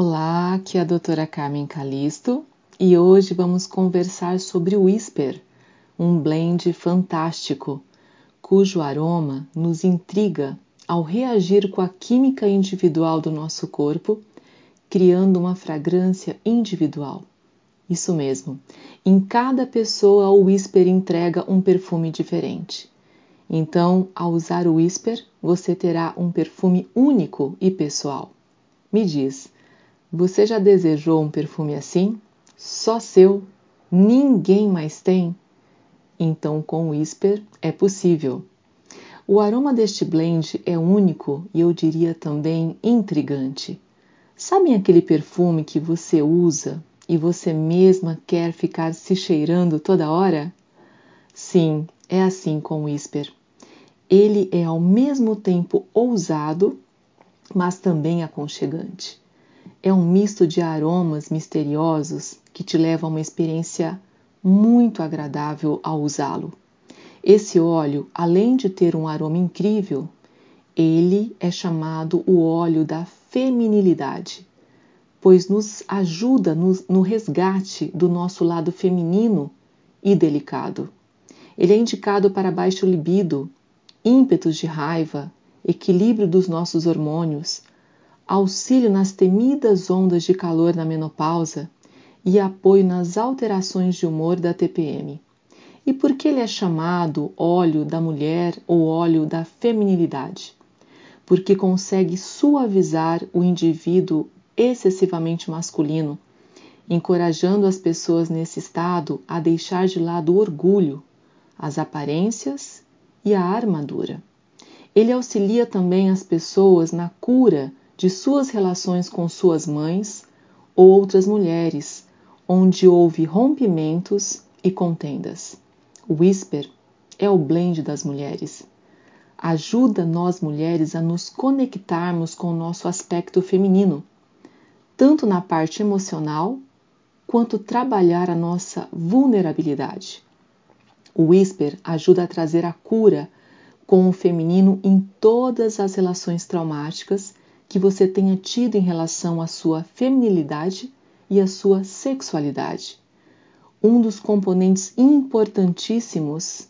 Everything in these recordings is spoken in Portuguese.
Olá, aqui é a doutora Carmen Calisto e hoje vamos conversar sobre o Whisper, um blend fantástico cujo aroma nos intriga ao reagir com a química individual do nosso corpo, criando uma fragrância individual. Isso mesmo, em cada pessoa o Whisper entrega um perfume diferente. Então, ao usar o Whisper, você terá um perfume único e pessoal. Me diz, você já desejou um perfume assim? Só seu? Ninguém mais tem? Então, com o Whisper é possível. O aroma deste blend é único e eu diria também intrigante. Sabem aquele perfume que você usa e você mesma quer ficar se cheirando toda hora? Sim, é assim com o Whisper. Ele é ao mesmo tempo ousado, mas também aconchegante. É um misto de aromas misteriosos que te leva a uma experiência muito agradável ao usá-lo. Esse óleo, além de ter um aroma incrível, ele é chamado o óleo da feminilidade, pois nos ajuda no, no resgate do nosso lado feminino e delicado. Ele é indicado para baixo libido, ímpetos de raiva, equilíbrio dos nossos hormônios, auxílio nas temidas ondas de calor na menopausa e apoio nas alterações de humor da TPM. E por que ele é chamado óleo da mulher ou óleo da feminilidade? Porque consegue suavizar o indivíduo excessivamente masculino, encorajando as pessoas nesse estado a deixar de lado o orgulho, as aparências e a armadura. Ele auxilia também as pessoas na cura de suas relações com suas mães ou outras mulheres, onde houve rompimentos e contendas. O Whisper é o blend das mulheres. Ajuda nós mulheres a nos conectarmos com o nosso aspecto feminino, tanto na parte emocional quanto trabalhar a nossa vulnerabilidade. O Whisper ajuda a trazer a cura com o feminino em todas as relações traumáticas que você tenha tido em relação à sua feminilidade e à sua sexualidade. Um dos componentes importantíssimos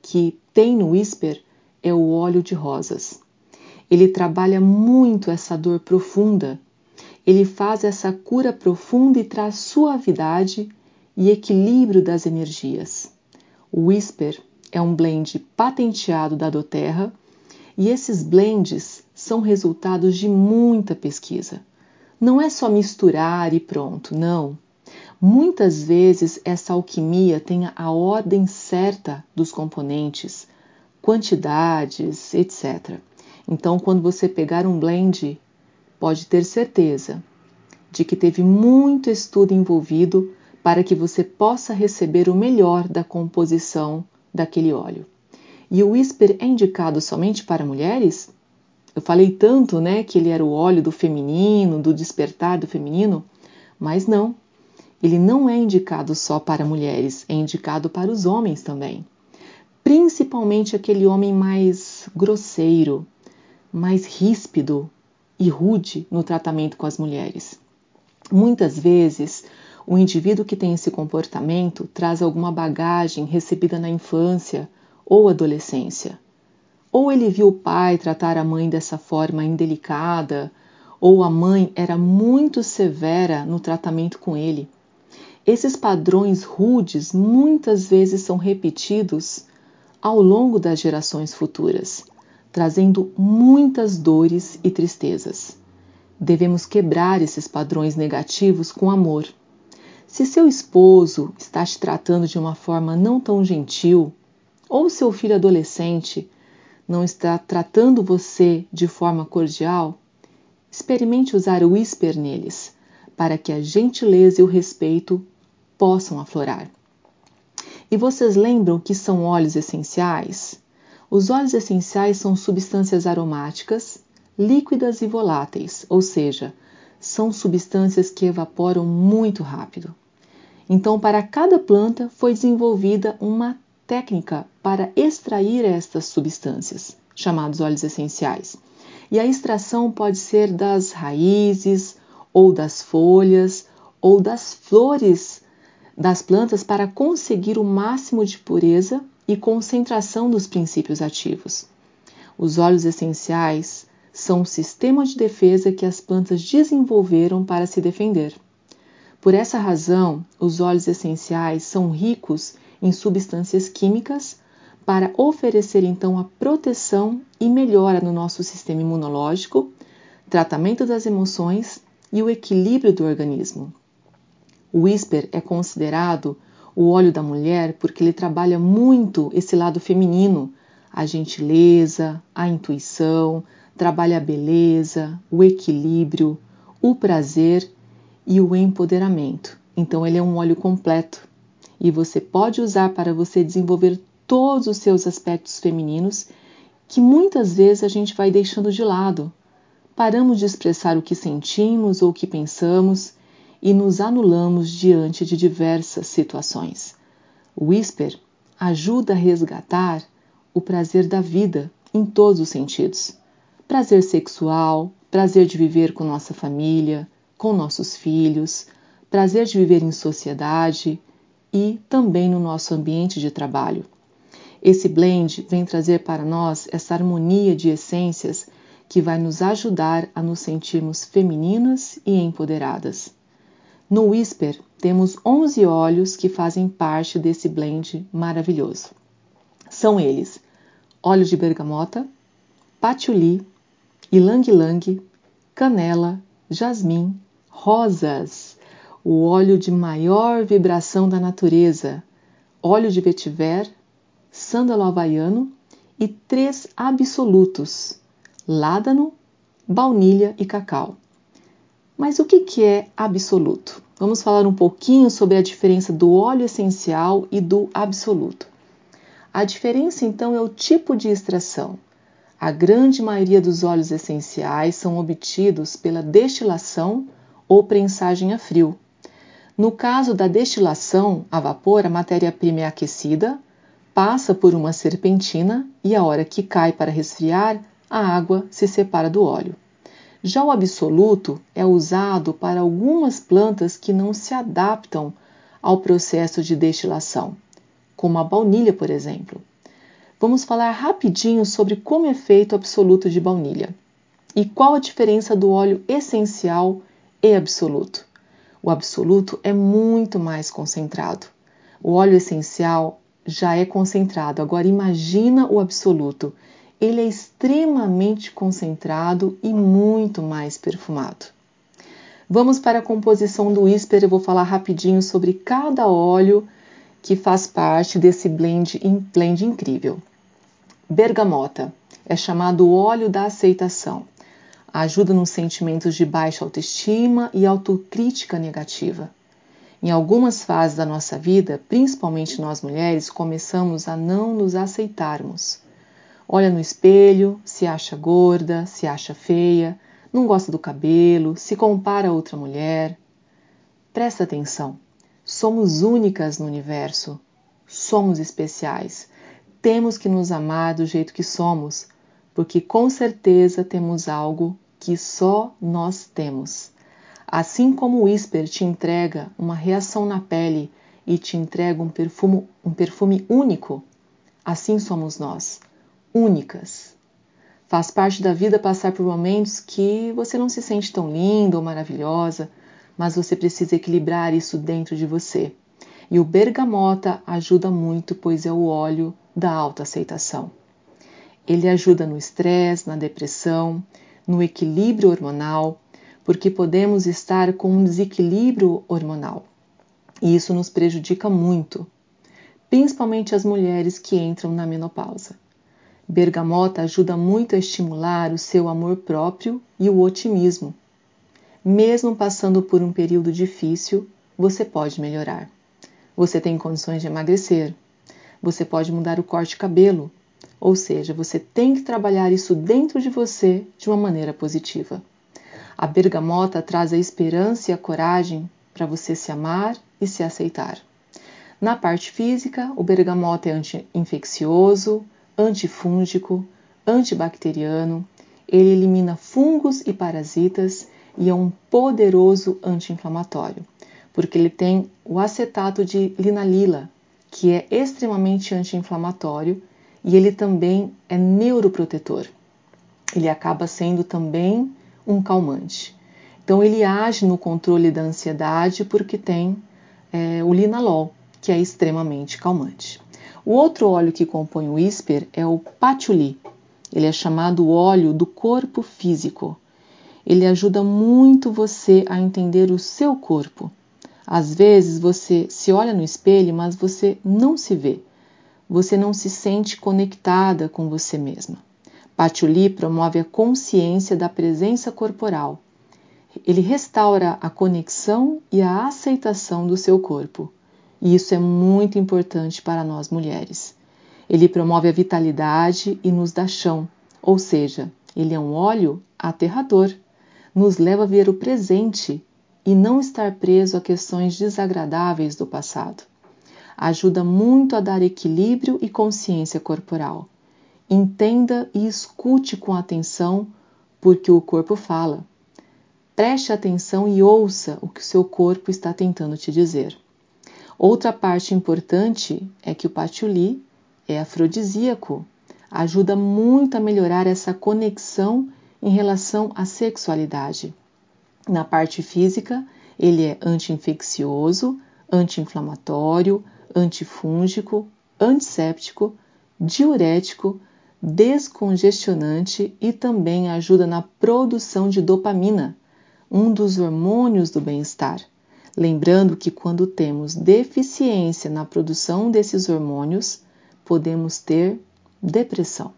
que tem no Whisper é o óleo de rosas. Ele trabalha muito essa dor profunda. Ele faz essa cura profunda e traz suavidade e equilíbrio das energias. O Whisper é um blend patenteado da Doterra e esses blends são resultados de muita pesquisa. Não é só misturar e pronto, não. Muitas vezes essa alquimia tem a ordem certa dos componentes, quantidades, etc. Então, quando você pegar um blend, pode ter certeza de que teve muito estudo envolvido para que você possa receber o melhor da composição daquele óleo. E o Whisper é indicado somente para mulheres? Eu falei tanto, né, que ele era o óleo do feminino, do despertar do feminino, mas não. Ele não é indicado só para mulheres, é indicado para os homens também. Principalmente aquele homem mais grosseiro, mais ríspido e rude no tratamento com as mulheres. Muitas vezes o indivíduo que tem esse comportamento traz alguma bagagem recebida na infância ou adolescência. Ou ele viu o pai tratar a mãe dessa forma indelicada, ou a mãe era muito severa no tratamento com ele. Esses padrões rudes muitas vezes são repetidos ao longo das gerações futuras, trazendo muitas dores e tristezas. Devemos quebrar esses padrões negativos com amor se seu esposo está te tratando de uma forma não tão gentil, ou seu filho adolescente não está tratando você de forma cordial, experimente usar o whisper neles, para que a gentileza e o respeito possam aflorar. E vocês lembram que são óleos essenciais? Os óleos essenciais são substâncias aromáticas, líquidas e voláteis, ou seja, são substâncias que evaporam muito rápido. Então, para cada planta foi desenvolvida uma técnica para extrair estas substâncias, chamados óleos essenciais. E a extração pode ser das raízes ou das folhas, ou das flores das plantas para conseguir o máximo de pureza e concentração dos princípios ativos. Os óleos essenciais são um sistema de defesa que as plantas desenvolveram para se defender. Por essa razão, os óleos essenciais são ricos em substâncias químicas para oferecer então a proteção e melhora no nosso sistema imunológico, tratamento das emoções e o equilíbrio do organismo. O Whisper é considerado o óleo da mulher porque ele trabalha muito esse lado feminino, a gentileza, a intuição, trabalha a beleza, o equilíbrio, o prazer e o empoderamento. Então ele é um óleo completo e você pode usar para você desenvolver todos os seus aspectos femininos que muitas vezes a gente vai deixando de lado. Paramos de expressar o que sentimos ou o que pensamos e nos anulamos diante de diversas situações. O Whisper ajuda a resgatar o prazer da vida em todos os sentidos: prazer sexual, prazer de viver com nossa família, com nossos filhos, prazer de viver em sociedade e também no nosso ambiente de trabalho. Esse blend vem trazer para nós essa harmonia de essências que vai nos ajudar a nos sentirmos femininas e empoderadas. No Whisper temos 11 óleos que fazem parte desse blend maravilhoso. São eles: óleo de bergamota, patchouli, ylang-ylang, canela, jasmim, rosas, o óleo de maior vibração da natureza, óleo de vetiver, sândalo havaiano e três absolutos: ládano, baunilha e cacau. Mas o que é absoluto? Vamos falar um pouquinho sobre a diferença do óleo essencial e do absoluto. A diferença então é o tipo de extração. A grande maioria dos óleos essenciais são obtidos pela destilação ou prensagem a frio. No caso da destilação a vapor, a matéria-prima é aquecida, passa por uma serpentina e a hora que cai para resfriar, a água se separa do óleo. Já o absoluto é usado para algumas plantas que não se adaptam ao processo de destilação, como a baunilha, por exemplo. Vamos falar rapidinho sobre como é feito o absoluto de baunilha e qual a diferença do óleo essencial e absoluto. O absoluto é muito mais concentrado. O óleo essencial já é concentrado. Agora imagina o absoluto ele é extremamente concentrado e muito mais perfumado. Vamos para a composição do Whisper, eu vou falar rapidinho sobre cada óleo que faz parte desse blend, blend incrível. Bergamota é chamado óleo da aceitação. Ajuda nos sentimentos de baixa autoestima e autocrítica negativa. Em algumas fases da nossa vida, principalmente nós mulheres, começamos a não nos aceitarmos. Olha no espelho, se acha gorda, se acha feia, não gosta do cabelo, se compara a outra mulher. Presta atenção. Somos únicas no universo. Somos especiais. Temos que nos amar do jeito que somos, porque com certeza temos algo que só nós temos. Assim como o Whisper te entrega uma reação na pele e te entrega um perfume, um perfume único, assim somos nós únicas. Faz parte da vida passar por momentos que você não se sente tão linda ou maravilhosa, mas você precisa equilibrar isso dentro de você. E o bergamota ajuda muito, pois é o óleo da autoaceitação. Ele ajuda no estresse, na depressão, no equilíbrio hormonal, porque podemos estar com um desequilíbrio hormonal. E isso nos prejudica muito, principalmente as mulheres que entram na menopausa. Bergamota ajuda muito a estimular o seu amor próprio e o otimismo. Mesmo passando por um período difícil, você pode melhorar. Você tem condições de emagrecer. Você pode mudar o corte de cabelo. Ou seja, você tem que trabalhar isso dentro de você de uma maneira positiva. A bergamota traz a esperança e a coragem para você se amar e se aceitar. Na parte física, o bergamota é anti-infeccioso, antifúngico, antibacteriano, ele elimina fungos e parasitas e é um poderoso anti-inflamatório, porque ele tem o acetato de linalila, que é extremamente anti-inflamatório e ele também é neuroprotetor. Ele acaba sendo também um calmante. Então, ele age no controle da ansiedade porque tem é, o linalol, que é extremamente calmante. O outro óleo que compõe o ISPER é o patchouli. Ele é chamado óleo do corpo físico. Ele ajuda muito você a entender o seu corpo. Às vezes você se olha no espelho, mas você não se vê. Você não se sente conectada com você mesma. Patchouli promove a consciência da presença corporal ele restaura a conexão e a aceitação do seu corpo. E isso é muito importante para nós mulheres. Ele promove a vitalidade e nos dá chão, ou seja, ele é um óleo aterrador, nos leva a ver o presente e não estar preso a questões desagradáveis do passado. Ajuda muito a dar equilíbrio e consciência corporal. Entenda e escute com atenção, porque o corpo fala. Preste atenção e ouça o que o seu corpo está tentando te dizer. Outra parte importante é que o patchouli é afrodisíaco, ajuda muito a melhorar essa conexão em relação à sexualidade. Na parte física, ele é anti-infeccioso, anti-inflamatório, antifúngico, antisséptico, diurético, descongestionante e também ajuda na produção de dopamina, um dos hormônios do bem-estar. Lembrando que quando temos deficiência na produção desses hormônios, podemos ter depressão.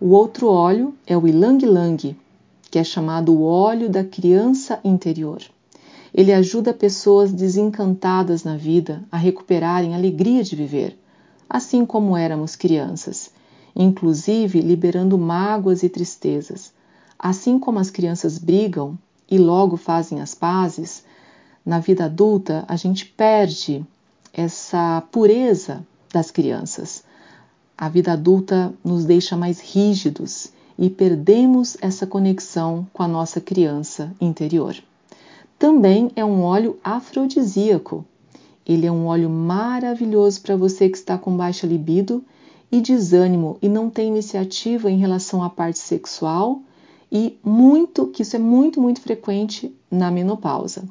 O outro óleo é o ilang-ilang, que é chamado óleo da criança interior. Ele ajuda pessoas desencantadas na vida a recuperarem a alegria de viver, assim como éramos crianças, inclusive liberando mágoas e tristezas. Assim como as crianças brigam, e logo fazem as pazes, na vida adulta a gente perde essa pureza das crianças. A vida adulta nos deixa mais rígidos e perdemos essa conexão com a nossa criança interior. Também é um óleo afrodisíaco. Ele é um óleo maravilhoso para você que está com baixa libido e desânimo e não tem iniciativa em relação à parte sexual e muito, que isso é muito, muito frequente na menopausa.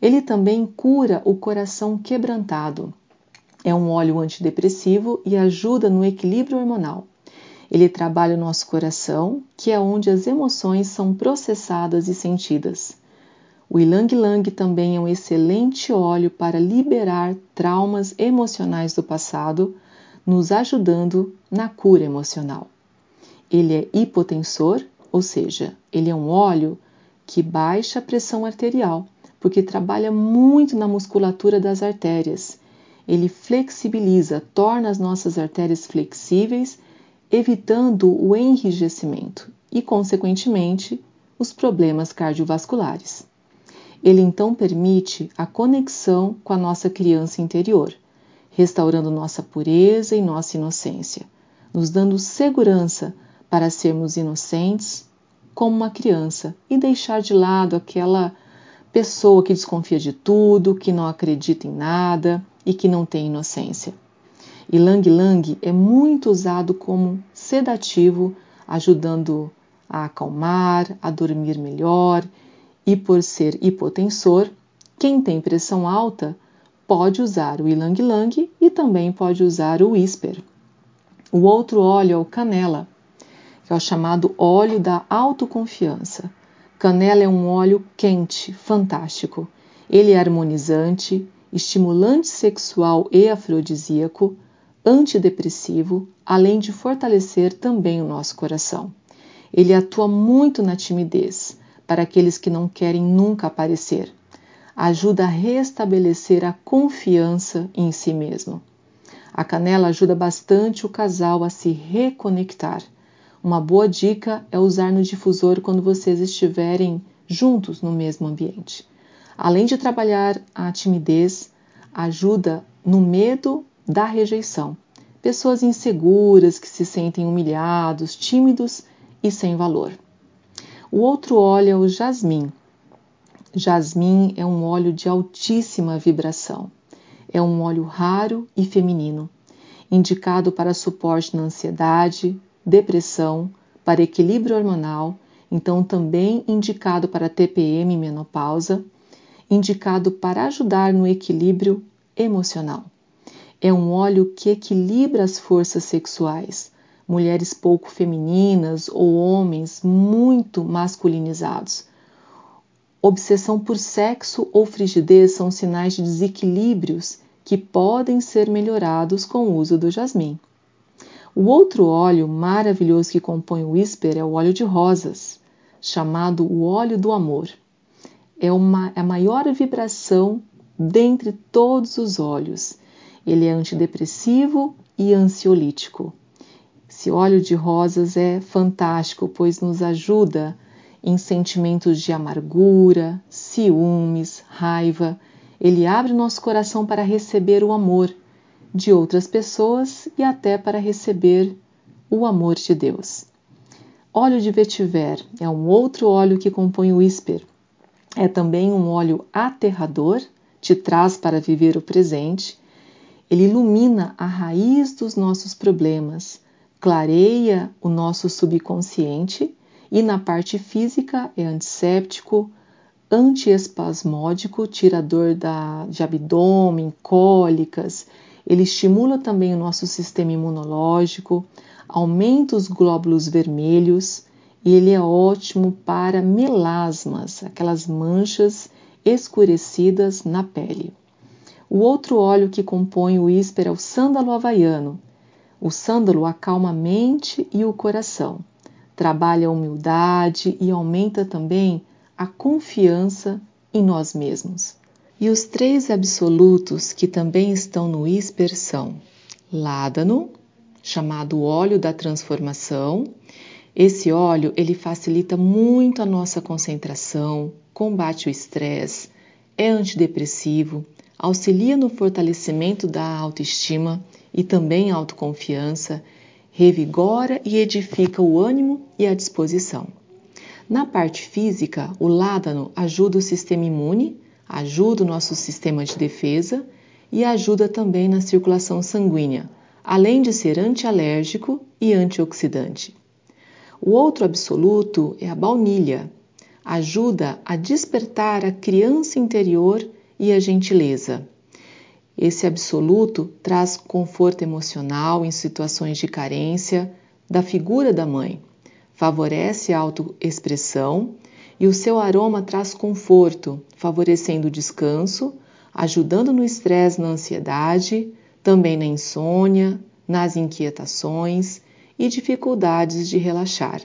Ele também cura o coração quebrantado. É um óleo antidepressivo e ajuda no equilíbrio hormonal. Ele trabalha o nosso coração, que é onde as emoções são processadas e sentidas. O Ilang Lang também é um excelente óleo para liberar traumas emocionais do passado, nos ajudando na cura emocional. Ele é hipotensor ou seja, ele é um óleo que baixa a pressão arterial, porque trabalha muito na musculatura das artérias. Ele flexibiliza, torna as nossas artérias flexíveis, evitando o enrijecimento e, consequentemente, os problemas cardiovasculares. Ele então permite a conexão com a nossa criança interior, restaurando nossa pureza e nossa inocência, nos dando segurança para sermos inocentes como uma criança e deixar de lado aquela pessoa que desconfia de tudo, que não acredita em nada e que não tem inocência. E Lang Lang é muito usado como sedativo, ajudando a acalmar, a dormir melhor, e por ser hipotensor, quem tem pressão alta pode usar o Ilang Lang e também pode usar o Whisper. O outro óleo é o canela que é o chamado óleo da autoconfiança. Canela é um óleo quente, fantástico. Ele é harmonizante, estimulante sexual e afrodisíaco, antidepressivo, além de fortalecer também o nosso coração. Ele atua muito na timidez, para aqueles que não querem nunca aparecer. Ajuda a restabelecer a confiança em si mesmo. A canela ajuda bastante o casal a se reconectar uma boa dica é usar no difusor quando vocês estiverem juntos no mesmo ambiente. Além de trabalhar a timidez, ajuda no medo da rejeição. Pessoas inseguras que se sentem humilhados, tímidos e sem valor. O outro óleo é o jasmim. Jasmim é um óleo de altíssima vibração. É um óleo raro e feminino, indicado para suporte na ansiedade, depressão, para equilíbrio hormonal, então também indicado para TPM e menopausa, indicado para ajudar no equilíbrio emocional. É um óleo que equilibra as forças sexuais, mulheres pouco femininas ou homens muito masculinizados. Obsessão por sexo ou frigidez são sinais de desequilíbrios que podem ser melhorados com o uso do jasmim. O outro óleo maravilhoso que compõe o Whisper é o óleo de rosas, chamado o óleo do amor. É uma, a maior vibração dentre todos os óleos. Ele é antidepressivo e ansiolítico. Esse óleo de rosas é fantástico, pois nos ajuda em sentimentos de amargura, ciúmes, raiva. Ele abre nosso coração para receber o amor de outras pessoas e até para receber o amor de Deus. Óleo de vetiver é um outro óleo que compõe o Whisper. É também um óleo aterrador, te traz para viver o presente. Ele ilumina a raiz dos nossos problemas, clareia o nosso subconsciente e na parte física é antisséptico, antiespasmódico, tirador da, de abdômen, cólicas. Ele estimula também o nosso sistema imunológico, aumenta os glóbulos vermelhos e ele é ótimo para melasmas, aquelas manchas escurecidas na pele. O outro óleo que compõe o ísper é o sândalo havaiano, o sândalo acalma a mente e o coração, trabalha a humildade e aumenta também a confiança em nós mesmos. E os três absolutos que também estão no Isper são ládano, chamado óleo da transformação. Esse óleo ele facilita muito a nossa concentração, combate o estresse, é antidepressivo, auxilia no fortalecimento da autoestima e também autoconfiança, revigora e edifica o ânimo e a disposição. Na parte física, o ládano ajuda o sistema imune, ajuda o nosso sistema de defesa e ajuda também na circulação sanguínea, além de ser antialérgico e antioxidante. O outro absoluto é a baunilha. Ajuda a despertar a criança interior e a gentileza. Esse absoluto traz conforto emocional em situações de carência da figura da mãe, favorece a autoexpressão e o seu aroma traz conforto, favorecendo o descanso, ajudando no estresse, na ansiedade, também na insônia, nas inquietações e dificuldades de relaxar.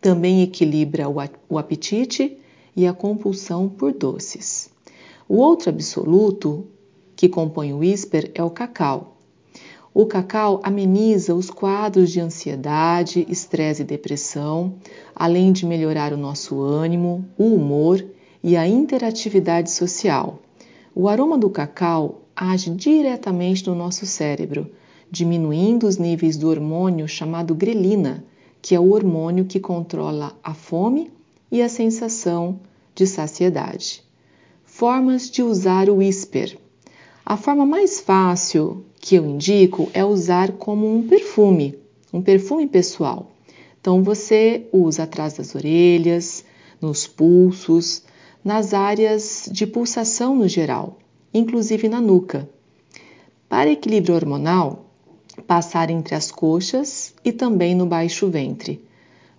Também equilibra o apetite e a compulsão por doces. O outro absoluto que compõe o whisper é o cacau. O cacau ameniza os quadros de ansiedade, estresse e depressão, além de melhorar o nosso ânimo, o humor e a interatividade social. O aroma do cacau age diretamente no nosso cérebro, diminuindo os níveis do hormônio chamado grelina, que é o hormônio que controla a fome e a sensação de saciedade. Formas de usar o whisper. A forma mais fácil que eu indico é usar como um perfume, um perfume pessoal. Então você usa atrás das orelhas, nos pulsos, nas áreas de pulsação no geral, inclusive na nuca. Para equilíbrio hormonal, passar entre as coxas e também no baixo ventre.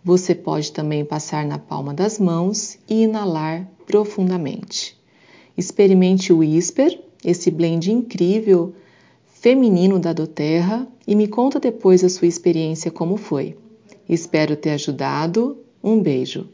Você pode também passar na palma das mãos e inalar profundamente. Experimente o Whisper esse blend incrível feminino da Doterra e me conta depois a sua experiência como foi. Espero ter ajudado. Um beijo.